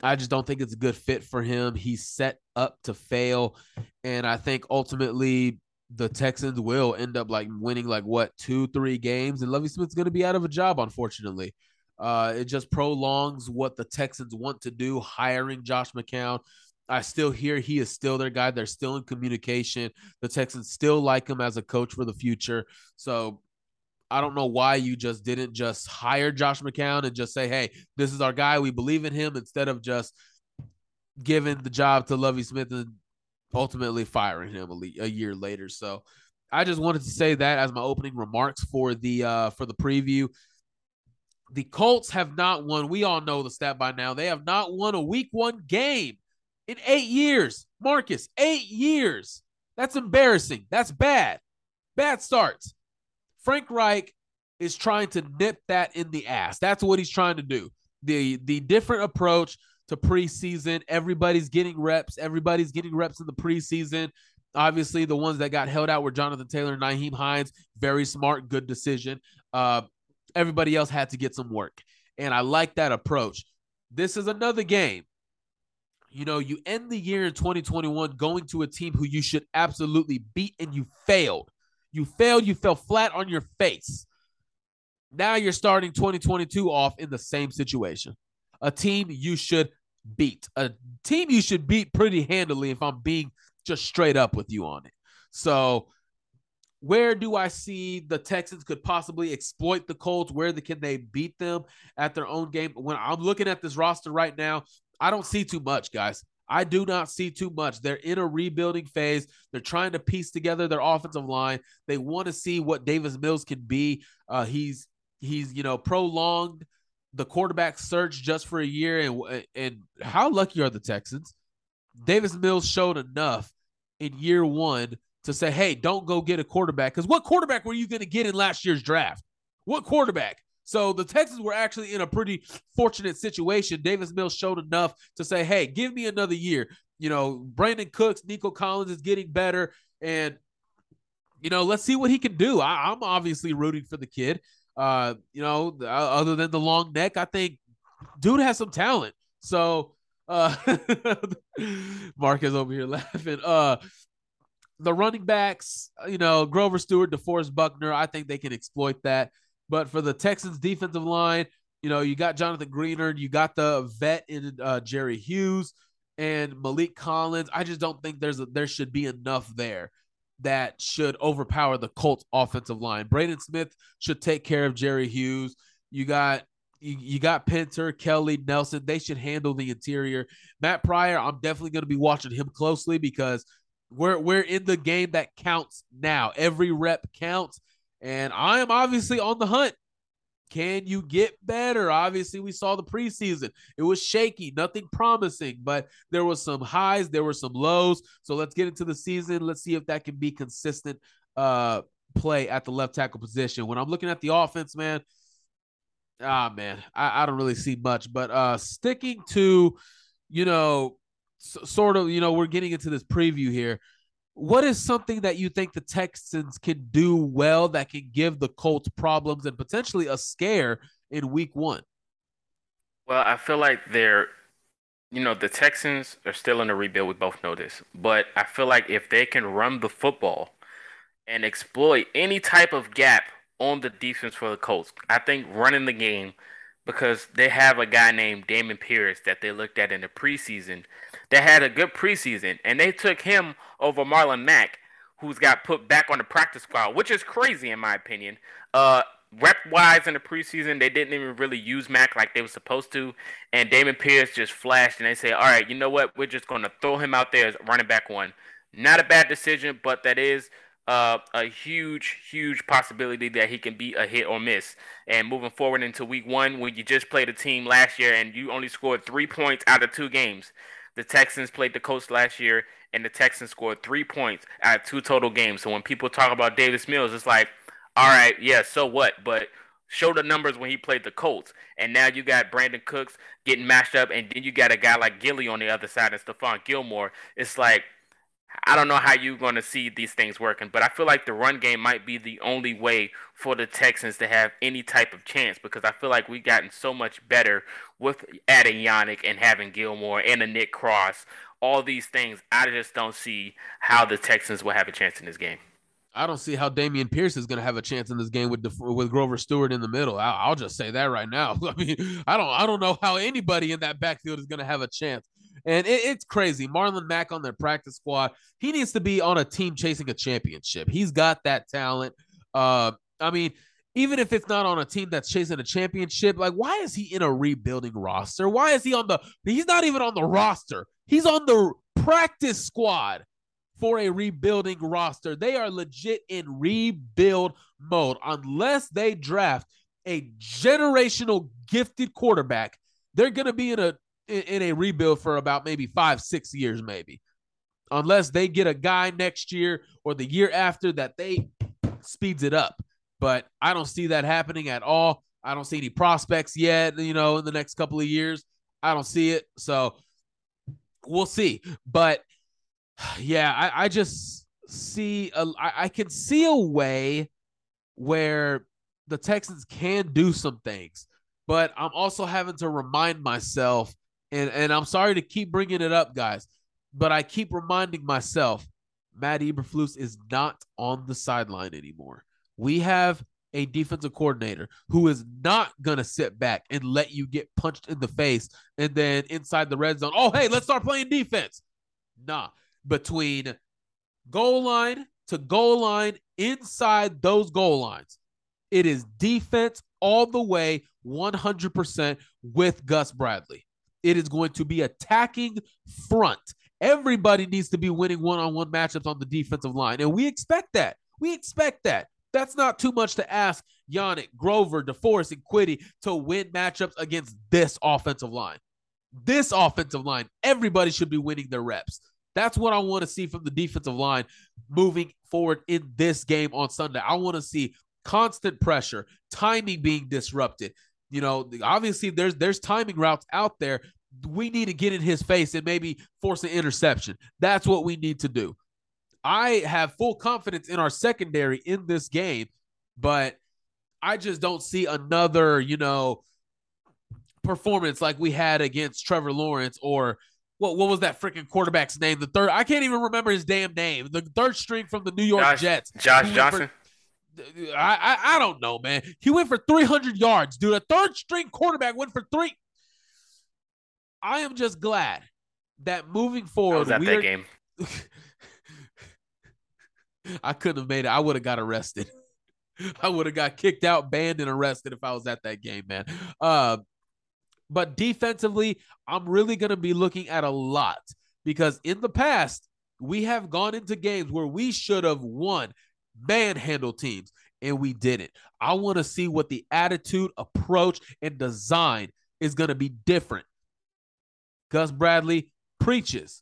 Speaker 4: I just don't think it's a good fit for him. He's set up to fail. And I think ultimately the Texans will end up like winning like what two, three games, and Lovie Smith's going to be out of a job, unfortunately. Uh, it just prolongs what the Texans want to do, hiring Josh McCown. I still hear he is still their guy. They're still in communication. The Texans still like him as a coach for the future. So I don't know why you just didn't just hire Josh McCown and just say, hey, this is our guy. We believe in him instead of just giving the job to Lovie Smith and ultimately firing him a, year later. So I just wanted to say that as my opening remarks for the uh, for the preview. The Colts have not won. We all know the stat by now. They have not won a week one game in eight years. Marcus, eight years. That's embarrassing. That's bad. Bad starts. Frank Reich is trying to nip that in the ass. That's what he's trying to do. The the different approach to preseason. Everybody's getting reps. Everybody's getting reps in the preseason. Obviously, the ones that got held out were Jonathan Taylor and Nyheim Hines. Very smart, good decision. Uh, everybody else had to get some work. And I like that approach. This is another game. You know, you end the year in 2021 going to a team who you should absolutely beat, and you failed. You failed. You fell flat on your face. Now you're starting 2022 off in the same situation. A team you should beat, a team you should beat pretty handily if I'm being just straight up with you on it. So, where do I see the Texans could possibly exploit the Colts? Where the, can they beat them at their own game? When I'm looking at this roster right now, I don't see too much, guys. I do not see too much. They're in a rebuilding phase. They're trying to piece together their offensive line. They want to see what Davis Mills can be. Uh, he's he's you know prolonged the quarterback search just for a year, and and how lucky are the Texans? Davis Mills showed enough in year one to say, hey, don't go get a quarterback. Because what quarterback were you going to get in last year's draft? What quarterback? So the Texans were actually in a pretty fortunate situation. Davis Mills showed enough to say, hey, give me another year. You know, Brandin Cooks, Nico Collins is getting better. And, you know, let's see what he can do. I, am obviously rooting for the kid. Uh, you know, uh, other than the long neck, I think dude has some talent. So uh Mark is over here laughing. Uh the running backs, you know, Grover Stewart, DeForest Buckner, I think they can exploit that. But for the Texans defensive line, you know, you got Jonathan Greenard, you got the vet in uh, Jerry Hughes and Maliek Collins. I just don't think there's a, there should be enough there that should overpower the Colts offensive line. Braden Smith should take care of Jerry Hughes. You got you, you got Pinter, Kelly, Nelson. They should handle the interior. Matt Pryor, I'm definitely going to be watching him closely because we're we're in the game that counts now. Every rep counts, and I am obviously on the hunt. Can you get better? Obviously, we saw the preseason. It was shaky, nothing promising, but there was some highs, there were some lows. So let's get into the season. Let's see if that can be consistent uh play at the left tackle position. When I'm looking at the offense, man, ah man, I, I don't really see much. But uh sticking to, you know, s- sort of, you know, we're getting into this preview here what is something that you think the Texans can do well that can give the Colts problems and potentially a scare in week one?
Speaker 5: Well, I feel like they're, you know, the Texans are still in a rebuild. We both know this. But I feel like if they can run the football and exploit any type of gap on the defense for the Colts, I think running the game because they have a guy named Dameon Pierce that they looked at in the preseason that had a good preseason, and they took him over Marlon Mack, who's got put back on the practice squad, which is crazy in my opinion. Uh, rep wise in the preseason, they didn't even really use Mack like they were supposed to, and Dameon Pierce just flashed, and they say, "All right, you know what? We're just going to throw him out there as running back one." Not a bad decision, but that is uh, a huge, huge possibility that he can be a hit or miss. And moving forward into week one, when you just played a team last year and you only scored three points out of two games, the Texans played the Colts last year and the Texans scored three points out of two total games. So when people talk about Davis Mills, it's like, all right, yeah, so what? But show the numbers when he played the Colts. And now you got Brandin Cooks getting mashed up, and then you got a guy like Gilly on the other side and Stephon Gilmore. It's like I don't know how you're going to see these things working, but I feel like the run game might be the only way for the Texans to have any type of chance because I feel like we've gotten so much better with adding Yannick and having Gilmore and a Nick Cross. All these things, I just don't see how the Texans will have a chance in this game.
Speaker 4: I don't see how Dameon Pierce is going to have a chance in this game with with Grover Stewart in the middle. I'll, I'll just say that right now. I mean, I don't I don't know how anybody in that backfield is going to have a chance. And it, it's crazy. Marlon Mack on their practice squad. He needs to be on a team chasing a championship. He's got that talent. Uh, I mean, even if it's not on a team that's chasing a championship, like why is he in a rebuilding roster? Why is he on the? He's not even on the roster. He's on the practice squad. for a rebuilding roster. They are legit in rebuild mode. Unless they draft a generational gifted quarterback, they're going to be in a in a rebuild for about maybe 5 6 years maybe. Unless they get a guy next year or the year after that they speeds it up. But I don't see that happening at all. I don't see any prospects yet, you know, in the next couple of years. I don't see it. So we'll see. But yeah, I, I just see a, I, I can see a way where the Texans can do some things, but I'm also having to remind myself, and and I'm sorry to keep bringing it up, guys, but I keep reminding myself, Matt Eberflus is not on the sideline anymore. We have a defensive coordinator who is not going to sit back and let you get punched in the face and then inside the red zone, oh, hey, let's start playing defense. Nah, between goal line to goal line inside those goal lines. It is defense all the way 100% with Gus Bradley. It is going to be attacking front. Everybody needs to be winning one on one matchups on the defensive line. And we expect that. We expect that. That's not too much to ask Yannick, Grover, DeForest, and Kwity to win matchups against this offensive line. This offensive line, everybody should be winning their reps. That's what I want to see from the defensive line moving forward in this game on Sunday. I want to see constant pressure, timing being disrupted. You know, obviously there's there's timing routes out there. We need to get in his face and maybe force an interception. That's what we need to do. I have full confidence in our secondary in this game, but I just don't see another, you know, performance like we had against Trevor Lawrence or what what was that freaking quarterback's name? The third I can't even remember his damn name. The third string from the New York
Speaker 5: Josh,
Speaker 4: Jets.
Speaker 5: Josh Johnson.
Speaker 4: For, I, I I don't know, man. He went for 300 yards, dude. A third string quarterback went for three. I am just glad that moving forward,
Speaker 5: I was at
Speaker 4: we
Speaker 5: that
Speaker 4: are,
Speaker 5: game.
Speaker 4: I couldn't have made it. I would have got arrested. I would have got kicked out, banned, and arrested if I was at that game, man. Uh, but defensively, I'm really going to be looking at a lot because in the past, we have gone into games where we should have won, manhandle teams, and we didn't. I want to see what the attitude, approach, and design is going to be different. Gus Bradley preaches,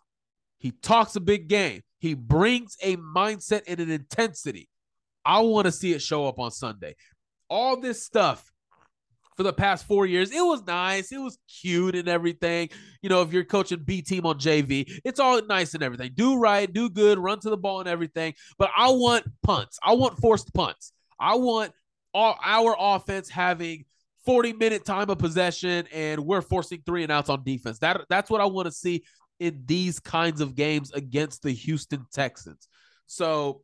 Speaker 4: he talks a big game. He brings a mindset and an intensity. I want to see it show up on Sunday. All this stuff for the past four years, it was nice. It was cute and everything. You know, if you're coaching B team on JV, it's all nice and everything. Do right, do good, run to the ball and everything. But I want punts. I want forced punts. I want all, our offense having 40 minute time of possession and we're forcing three and outs on defense. That that's what I want to see in these kinds of games against the Houston Texans. So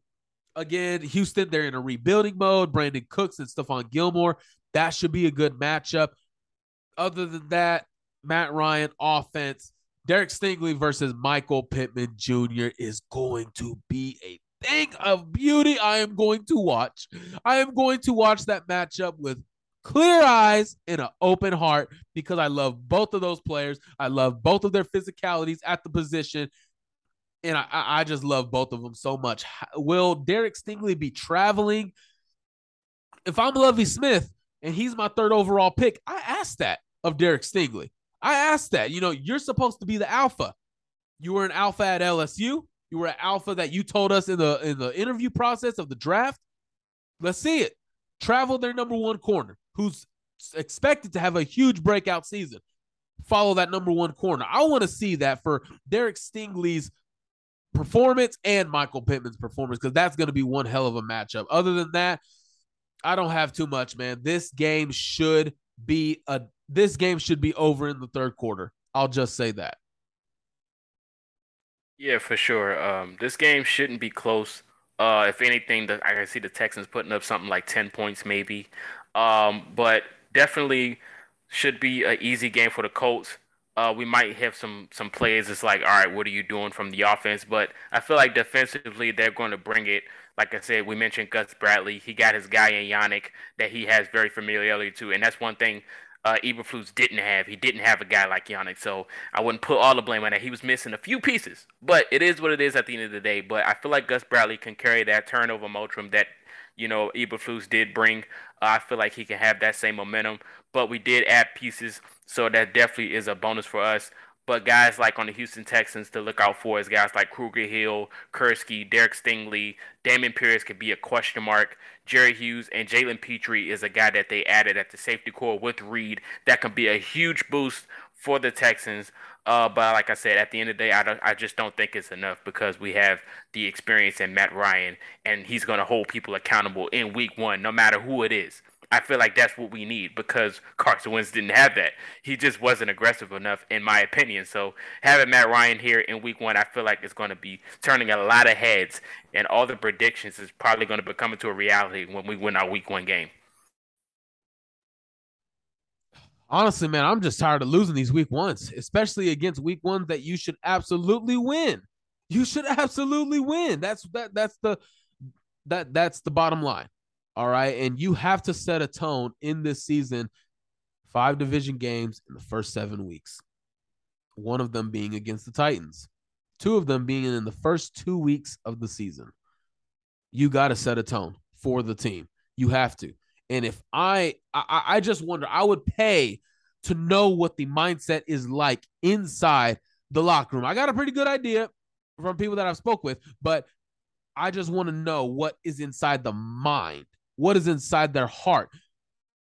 Speaker 4: again, Houston, they're in a rebuilding mode. Brandin Cooks and Stephon Gilmore. That should be a good matchup. Other than that, Matt Ryan offense, Derek Stingley versus Michael Pittman Jr. is going to be a thing of beauty. I am going to watch. I am going to watch that matchup with clear eyes and an open heart because I love both of those players. I love both of their physicalities at the position. And I, I just love both of them so much. Will Derek Stingley be traveling? If I'm Lovie Smith and he's my third overall pick, I asked that of Derek Stingley. I asked that. You know, you're supposed to be the alpha. You were an alpha at LSU. You were an alpha that you told us in the in the interview process of the draft. Let's see it. Travel their number one corner who's expected to have a huge breakout season. Follow that number one corner. I want to see that for Derek Stingley's performance and Michael Pittman's performance because that's going to be one hell of a matchup. Other than that, I don't have too much, man. This game should be a this game should be over in the third quarter. I'll just say that.
Speaker 5: Yeah, for sure. Um, this game shouldn't be close. Uh, if anything, the, I can see the Texans putting up something like ten points, maybe. Um, but definitely should be an easy game for the Colts. Uh, we might have some some plays. It's like, all right, what are you doing from the offense? But I feel like defensively, they're going to bring it. Like I said, we mentioned Gus Bradley. He got his guy in Yannick that he has very familiarity to, and that's one thing uh, Eberflus didn't have. He didn't have a guy like Yannick, so I wouldn't put all the blame on that. He was missing a few pieces, but it is what it is at the end of the day. But I feel like Gus Bradley can carry that turnover momentum that you know Eberflus did bring. Uh, I feel like he can have that same momentum, but we did add pieces, so that definitely is a bonus for us. But guys like on the Houston Texans to look out for is guys like Kruger Hill, Kurski, Derek Stingley, Dameon Pierce could be a question mark. Jerry Hughes and Jalen Pitre is a guy that they added at the safety corps with Reed that can be a huge boost for the Texans. Uh, but like I said, at the end of the day, I, I just don't think it's enough because we have the experience in Matt Ryan, and he's going to hold people accountable in week one, no matter who it is. I feel like that's what we need because Carson Wentz didn't have that. He just wasn't aggressive enough, in my opinion. So having Matt Ryan here in Week One, I feel like it's going to be turning a lot of heads, and all the predictions is probably going to become into a reality when we win our Week One game.
Speaker 4: Honestly, man, I'm just tired of losing these Week Ones, especially against Week Ones that you should absolutely win. You should absolutely win. That's that. That's the that that's the bottom line. All right. And you have to set a tone in this season. Five division games in the first seven weeks. One of them being against the Titans, two of them being in the first two weeks of the season. You got to set a tone for the team. You have to. And if I, I, I just wonder, I would pay to know what the mindset is like inside the locker room. I got a pretty good idea from people that I've spoke with, but I just want to know what is inside the mind what is inside their heart.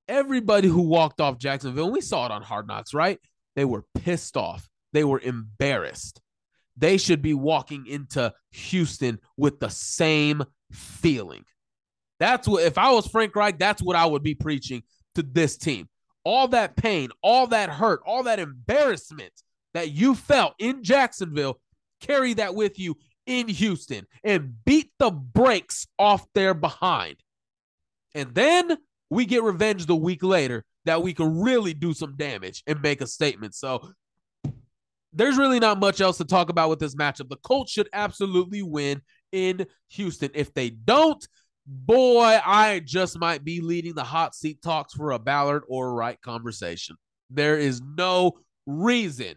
Speaker 4: Everybody who walked off Jacksonville, we saw it on Hard Knocks, right? They were pissed off. They were embarrassed. They should be walking into Houston with the same feeling. That's what, if I was Frank Reich, that's what I would be preaching to this team. All that pain, all that hurt, all that embarrassment that you felt in Jacksonville, carry that with you in Houston and beat the brakes off their behind. And then we get revenge the week later that we can really do some damage and make a statement. So there's really not much else to talk about with this matchup. The Colts should absolutely win in Houston. If they don't, boy, I just might be leading the hot seat talks for a Ballard or Reich conversation. There is no reason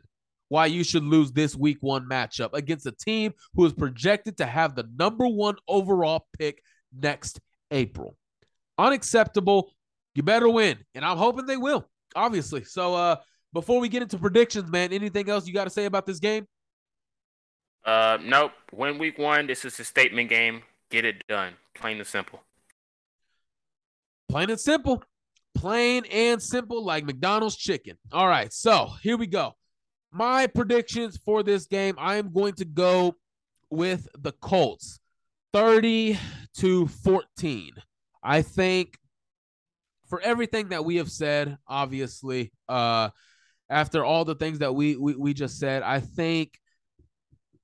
Speaker 4: why you should lose this week one matchup against a team who is projected to have the number one overall pick next April unacceptable. You better win. And I'm hoping they will, obviously. So uh before we get into predictions, man, anything else you got to say about this game?
Speaker 5: Uh nope. Win week one. This is a statement game. Get it done. Plain and simple.
Speaker 4: Plain and simple. Plain and simple, like McDonald's chicken. All right, so here we go. My predictions for this game, I am going to go with the Colts 30 to 14. I think for everything that we have said, obviously, uh, after all the things that we, we, we just said, I think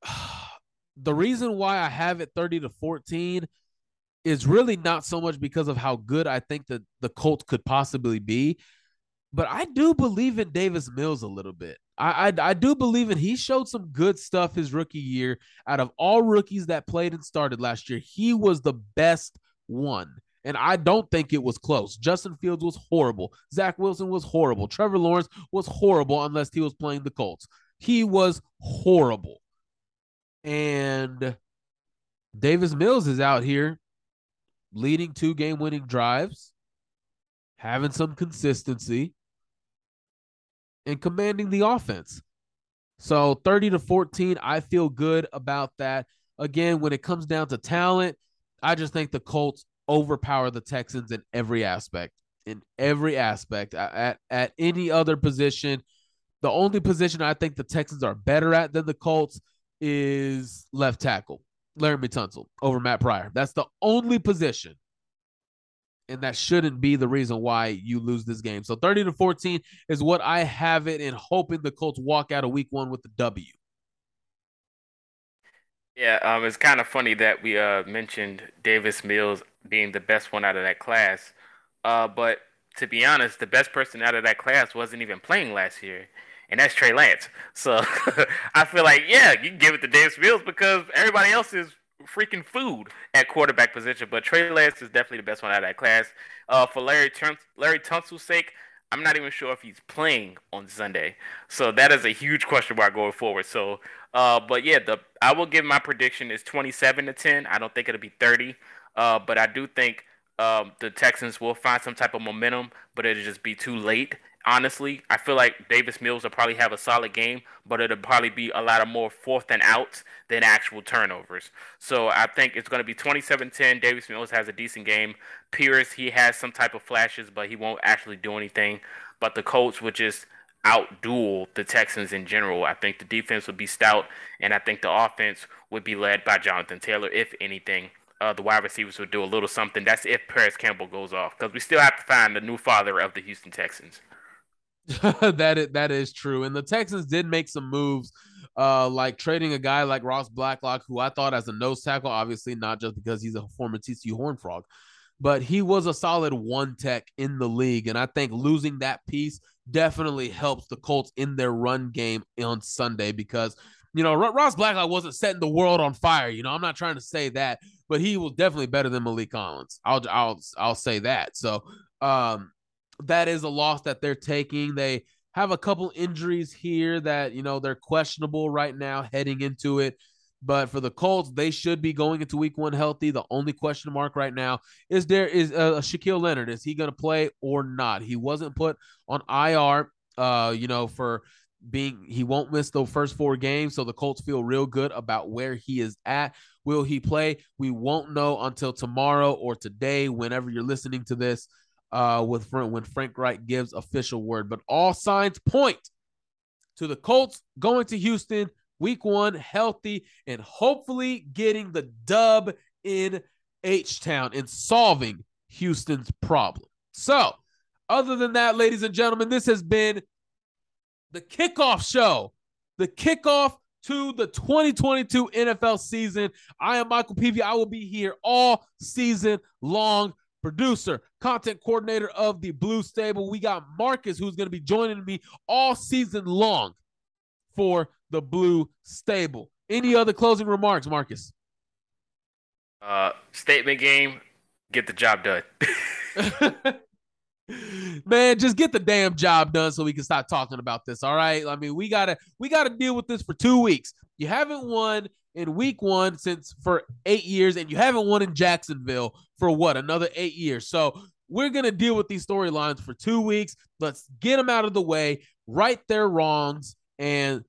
Speaker 4: the reason why I have it 30 to 14 is really not so much because of how good I think that the Colts could possibly be, but I do believe in Davis Mills a little bit. I, I, I do believe in he showed some good stuff his rookie year. Out of all rookies that played and started last year, he was the best one. And I don't think it was close. Justin Fields was horrible. Zach Wilson was horrible. Trevor Lawrence was horrible unless he was playing the Colts. He was horrible. And Davis Mills is out here leading two game winning drives, having some consistency, and commanding the offense. So 30 to 14, I feel good about that. Again, when it comes down to talent, I just think the Colts overpower the Texans in every aspect. In every aspect, at at any other position, the only position I think the Texans are better at than the Colts is left tackle, Laremy Tunsil over Matt Pryor. That's the only position. And that shouldn't be the reason why you lose this game. So 30 to 14 is what I have it and hoping the Colts walk out of week one with the W.
Speaker 5: Yeah, um, it's kind of funny that we uh, mentioned Davis Mills being the best one out of that class. Uh, but to be honest, the best person out of that class wasn't even playing last year, and that's Trey Lance. So I feel like, yeah, you can give it to Davis Mills because everybody else is freaking food at quarterback position. But Trey Lance is definitely the best one out of that class. Uh, for Larry Larry Tunsil's sake, I'm not even sure if he's playing on Sunday. So that is a huge question mark going forward. So, uh, but yeah, the I will give my prediction is 27 to 10. I don't think it'll be 30, uh, but I do think um, the Texans will find some type of momentum, but it'll just be too late honestly, I feel like Davis Mills will probably have a solid game, but it'll probably be a lot of more fourth and outs than actual turnovers. So I think it's going to be 27-10. Davis Mills has a decent game. Pierce, he has some type of flashes, but he won't actually do anything. But the Colts would just outduel the Texans in general. I think the defense would be stout, and I think the offense would be led by Jonathan Taylor, if anything. Uh, the wide receivers would do a little something. That's if Parris Campbell goes off, because we still have to find the new father of the Houston Texans.
Speaker 4: that is, that is true. And the Texans did make some moves, uh, like trading a guy like Ross Blacklock, who I thought as a nose tackle, obviously not just because he's a former TCU Horn Frog, but he was a solid one tech in the league. And I think losing that piece definitely helps the Colts in their run game on Sunday because you know Ross Blacklock wasn't setting the world on fire. You know, I'm not trying to say that, but he was definitely better than Maliek Collins. I'll I'll I'll say that. So um that is a loss that they're taking. They have a couple injuries here that, you know, they're questionable right now heading into it. But for the Colts, they should be going into week one healthy. The only question mark right now is there is uh, Shaquille Leonard. Is he going to play or not? He wasn't put on IR, uh, you know, for being he won't miss the first four games. So the Colts feel real good about where he is at. Will he play? We won't know until tomorrow or today, whenever you're listening to this uh, with Frank, when Frank Reich gives official word. But all signs point to the Colts going to Houston week one healthy and hopefully getting the dub in H Town and solving Houston's problem. So, other than that, ladies and gentlemen, this has been the kickoff show, the kickoff to the 2022 NFL season. I am Michael Peavy. I will be here all season long producer, content coordinator of the Blue Stable. We got Marcus, who's going to be joining me all season long for the Blue Stable. Any other closing remarks, Marcus?
Speaker 5: Uh, statement game, get the job done.
Speaker 4: Man, just get the damn job done so we can stop talking about this. All right. I mean, we gotta we gotta deal with this for two weeks. You haven't won in week one since for eight years, and you haven't won in Jacksonville for what another eight years. So we're gonna deal with these storylines for two weeks. Let's get them out of the way, right their wrongs, and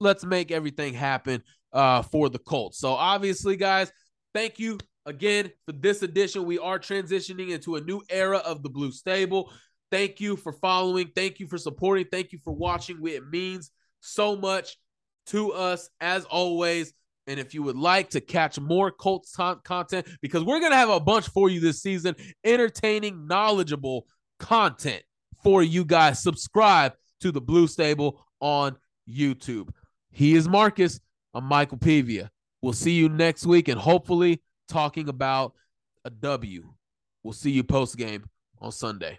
Speaker 4: let's make everything happen uh, for the Colts. So obviously, guys, thank you again for this edition. We are transitioning into a new era of the Blue Stable. Thank you for following. Thank you for supporting. Thank you for watching. It means so much to us as always. And if you would like to catch more Colts content, because we're going to have a bunch for you this season, entertaining, knowledgeable content for you guys, subscribe to the Blue Stable on YouTube. He is Marcus. I'm Michael Pevia. We'll see you next week and hopefully talking about a W. We'll see you post game on Sunday.